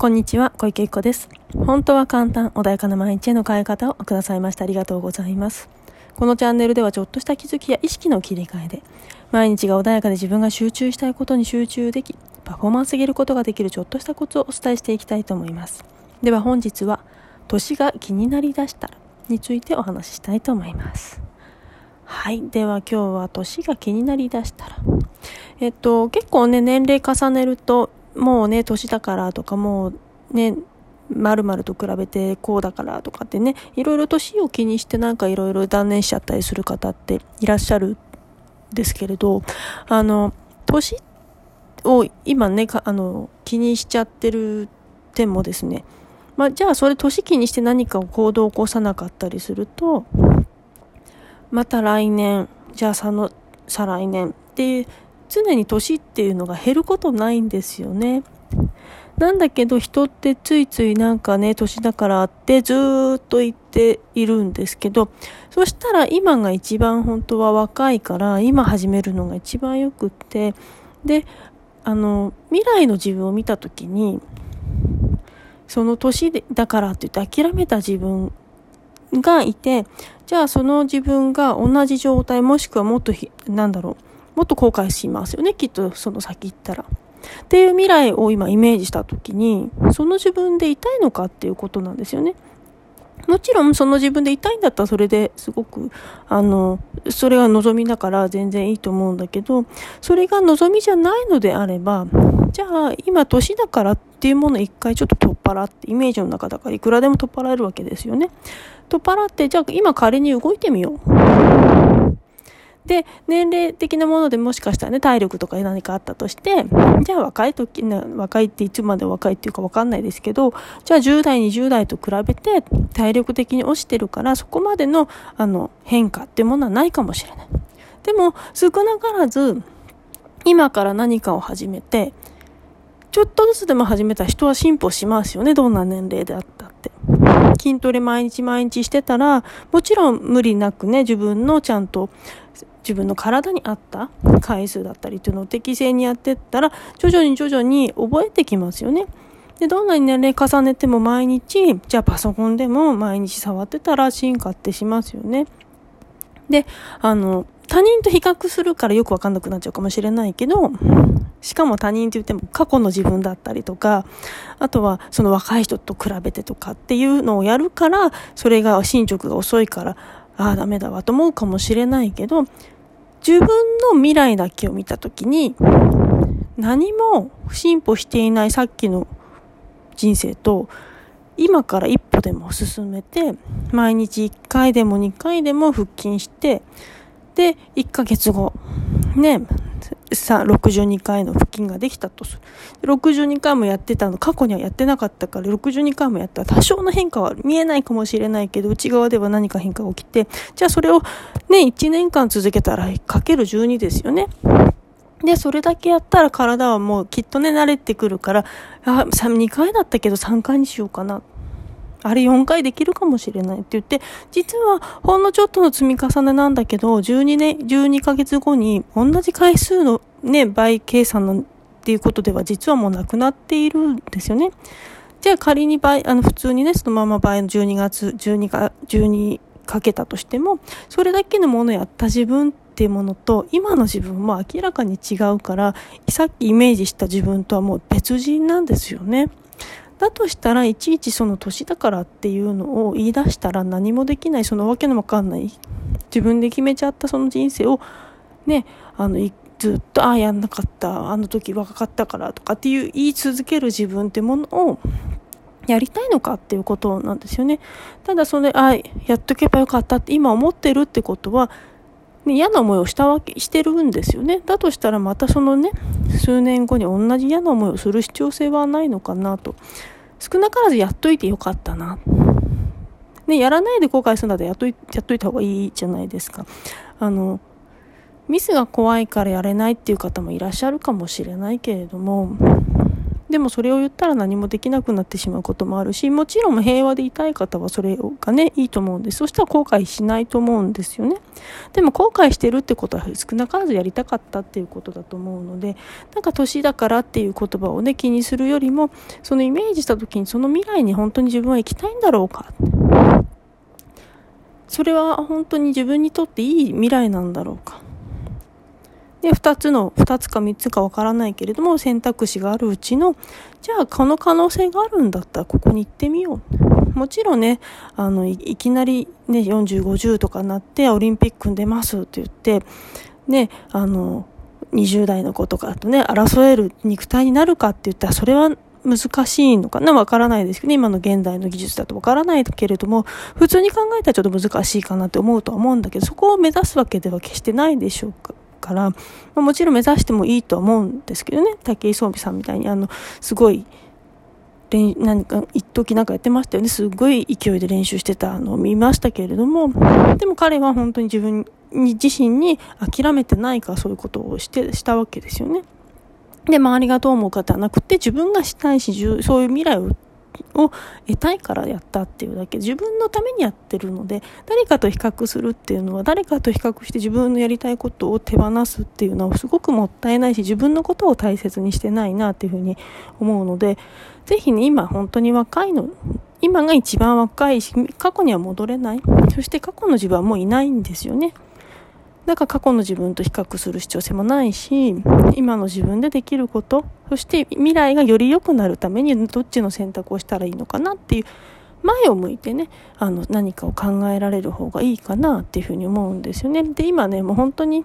こんにちは、小池子です。本当は簡単、穏やかな毎日への変え方をくださいましてありがとうございます。このチャンネルではちょっとした気づきや意識の切り替えで、毎日が穏やかで自分が集中したいことに集中でき、パフォーマンス上げることができるちょっとしたコツをお伝えしていきたいと思います。では本日は、年が気になりだしたらについてお話ししたいと思います。はい。では今日は年が気になりだしたら。えっと、結構ね、年齢重ねると、もうね、年だからとか、もうね、まると比べてこうだからとかってね、いろいろ年を気にしてなんかいろいろ断念しちゃったりする方っていらっしゃるんですけれど、あの、年を今ね、あの、気にしちゃってる点もですね、まあ、じゃあそれ年気にして何かを行動を起こさなかったりすると、また来年、じゃあその、再来年っていう常に年っていうのが減ることないんですよね。なんだけど人ってついついなんかね、年だからってずーっと言っているんですけど、そしたら今が一番本当は若いから、今始めるのが一番よくって、で、あの、未来の自分を見た時に、その年だからって言って諦めた自分がいて、じゃあその自分が同じ状態もしくはもっとなんだろう、もっと後悔しますよね、きっとその先行ったら。っていう未来を今イメージした時に、その自分でいたいのかっていうことなんですよね。もちろんその自分でいたいんだったらそれですごく、あの、それが望みだから全然いいと思うんだけど、それが望みじゃないのであれば、じゃあ今年だからっていうものを一回ちょっと取っ払って、イメージの中だからいくらでも取っ払えるわけですよね。取っ払って、じゃあ今仮に動いてみよう。で、年齢的なものでもしかしたらね、体力とか何かあったとして、じゃあ若い時、若いっていつまで若いっていうかわかんないですけど、じゃあ10代、20代と比べて体力的に落ちてるから、そこまでの、あの、変化っていうものはないかもしれない。でも、少なからず、今から何かを始めて、ちょっとずつでも始めた人は進歩しますよね、どんな年齢であったって。筋トレ毎日毎日してたら、もちろん無理なくね、自分のちゃんと自分の体に合った回数だったりっていうのを適正にやってったら、徐々に徐々に覚えてきますよね。で、どんなに年齢重ねても毎日、じゃあパソコンでも毎日触ってたら進化ってしますよね。で、あの、他人と比較するからよくわかんなくなっちゃうかもしれないけど、しかも他人って言っても過去の自分だったりとか、あとはその若い人と比べてとかっていうのをやるから、それが進捗が遅いから、ああ、ダメだわと思うかもしれないけど、自分の未来だけを見た時に、何も進歩していないさっきの人生と、今から一歩でも進めて、毎日1回でも2回でも腹筋して、で、1ヶ月後、ね、さ、62回の腹筋ができたとする。62回もやってたの、過去にはやってなかったから、62回もやったら多少の変化は見えないかもしれないけど、内側では何か変化が起きて、じゃあそれをね、1年間続けたら、かける12ですよね。で、それだけやったら体はもうきっとね、慣れてくるから、あ、2回だったけど3回にしようかな。あれ4回できるかもしれないって言って、実はほんのちょっとの積み重ねなんだけど、12年、12ヶ月後に同じ回数のね、倍計算のっていうことでは実はもうなくなっているんですよね。じゃあ仮に倍、あの普通にね、そのまま倍の12月、12か、12かけたとしても、それだけのものやった自分っていうものと、今の自分も明らかに違うから、さっきイメージした自分とはもう別人なんですよね。だとしたらいちいちその年だからっていうのを言い出したら何もできないそのわけのわかんない。自分で決めちゃったその人生をねあのずっとああやんなかったあの時若かったからとかっていう言い続ける自分ってものをやりたいのかっていうことなんですよね。ただそれあやっとけばよかったって今思ってるってことはね、嫌な思いをしたわけ、してるんですよね。だとしたらまたそのね、数年後に同じ嫌な思いをする必要性はないのかなと。少なからずやっといてよかったな。ね、やらないで後悔するんだったらやっといやっといた方がいいじゃないですか。あの、ミスが怖いからやれないっていう方もいらっしゃるかもしれないけれども、でもそれを言ったら何もできなくなってしまうこともあるし、もちろん平和でいたい方はそれがね、いいと思うんです。そしたら後悔しないと思うんですよね。でも後悔してるってことは少なからずやりたかったっていうことだと思うので、なんか年だからっていう言葉をね、気にするよりも、そのイメージした時にその未来に本当に自分は行きたいんだろうか。それは本当に自分にとっていい未来なんだろうか。で、2つの、2つか3つかわからないけれども、選択肢があるうちの、じゃあこの可能性があるんだったらここに行ってみよう。もちろんね、あの、いきなりね、40、50とかなってオリンピックに出ますって言って、ね、あの、20代の子とかとね、争える肉体になるかって言ったら、それは難しいのかなわからないですけどね。今の現代の技術だとわからないけれども、普通に考えたらちょっと難しいかなって思うとは思うんだけど、そこを目指すわけでは決してないでしょうか。から、まあ、もちろん目指してもいいと思うんですけどね。武井壮美さんみたいに、あの、すごい、練何か一時なんかやってましたよね。すごい勢いで練習してたのを見ましたけれども、でも彼は本当に自分に自身に諦めてないかそういうことをして、したわけですよね。で、周りがどう思うかではなくて、自分がしたいし、そういう未来をを得たいからやったっていうだけ自分のためにやってるので誰かと比較するっていうのは誰かと比較して自分のやりたいことを手放すっていうのはすごくもったいないし自分のことを大切にしてないなっていうふうに思うのでぜひね今本当に若いの今が一番若いし過去には戻れないそして過去の自分はもういないんですよね。だから過去の自分と比較する必要性もないし、今の自分でできること、そして未来がより良くなるためにどっちの選択をしたらいいのかなっていう、前を向いてね、あの、何かを考えられる方がいいかなっていうふうに思うんですよね。で、今ね、もう本当に、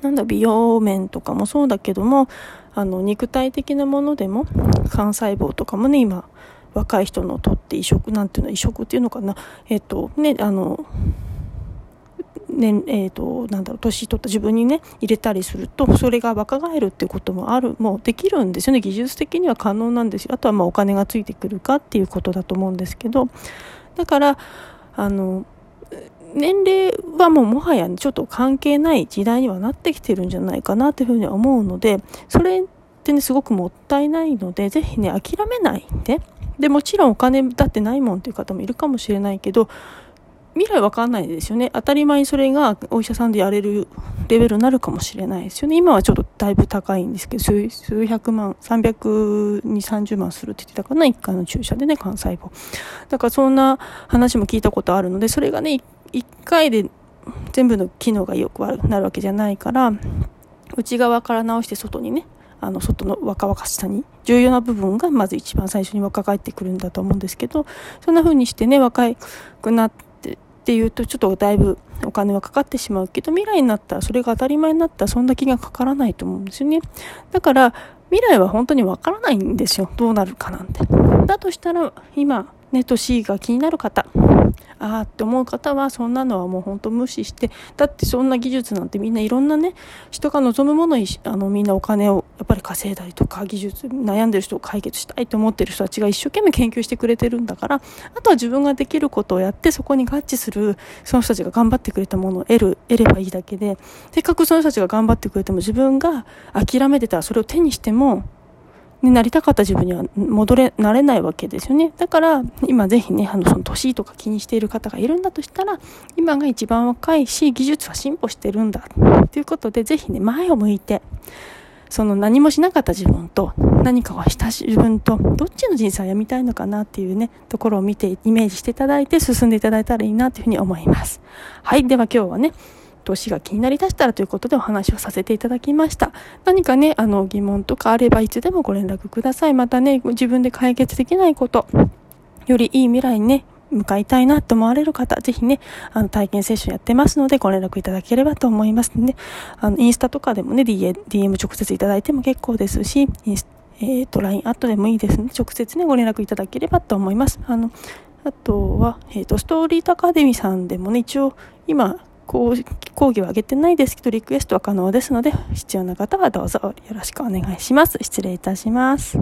なんだ、美容面とかもそうだけども、あの、肉体的なものでも、幹細胞とかもね、今、若い人のとって移植、なんていうの、移植っていうのかな、えっと、ね、あの、年、えっ、ー、と、なんだろう、年取った自分にね、入れたりすると、それが若返るっていうこともある、もうできるんですよね。技術的には可能なんですよ。あとはまあお金がついてくるかっていうことだと思うんですけど、だから、あの、年齢はもうもはやちょっと関係ない時代にはなってきてるんじゃないかなというふうに思うので、それってね、すごくもったいないので、ぜひね、諦めないで。で、もちろんお金だってないもんっていう方もいるかもしれないけど、未来わかんないですよね。当たり前にそれがお医者さんでやれるレベルになるかもしれないですよね。今はちょっとだいぶ高いんですけど、数数百万、300に30万するって言ってたかな、1回の注射でね、幹細胞。だからそんな話も聞いたことあるので、それがね、1回で全部の機能が良くなるわけじゃないから、内側から直して外にね、あの外の若々しさに重要な部分がまず一番最初に若返ってくるんだと思うんですけどそんな風にしてね若くなってっていうとちょっとだいぶお金はかかってしまうけど未来になったらそれが当たり前になったらそんな気がかからないと思うんですよね。だから未来は本当にわからないんですよどうなるかなんて。だとしたら今ね年が気になる方ああって思う方はそんなのはもう本当無視してだってそんな技術なんてみんないろんなね人が望むものにあのみんなお金をやっぱり稼いだりとか技術悩んでる人を解決したいと思ってる人たちが一生懸命研究してくれてるんだからあとは自分ができることをやってそこに合致するその人たちが頑張ってくれたものを得る得ればいいだけでせっかくその人たちが頑張ってくれても自分が諦めてたらそれを手にしてもになりたかった自分には戻れ、なれないわけですよね。だから、今ぜひね、あの、その年とか気にしている方がいるんだとしたら、今が一番若いし、技術は進歩してるんだ。ということで、ぜひね、前を向いて、その何もしなかった自分と何かをした自分とどっちの人生を歩みたいのかなっていうね、ところを見てイメージしていただいて進んでいただいたらいいなというふうに思います。はい。では今日はね、年が気になりだしたらということでお話をさせていただきました。何かね、あの疑問とかあればいつでもご連絡ください。またね、自分で解決できないこと、よりいい未来にね、向かいたいなと思われる方、ぜひね、あの、体験セッションやってますので、ご連絡いただければと思いますね。あの、インスタとかでもね、DM, 直接いただいても結構ですし、インスえっ、ー、と、LINE アットでもいいですね。直接ね、ご連絡いただければと思います。あの、あとは、えっ、ー、と、ストーリートアカデミーさんでもね、一応、今、講義は上げてないですけど、リクエストは可能ですので、必要な方はどうぞよろしくお願いします。失礼いたします。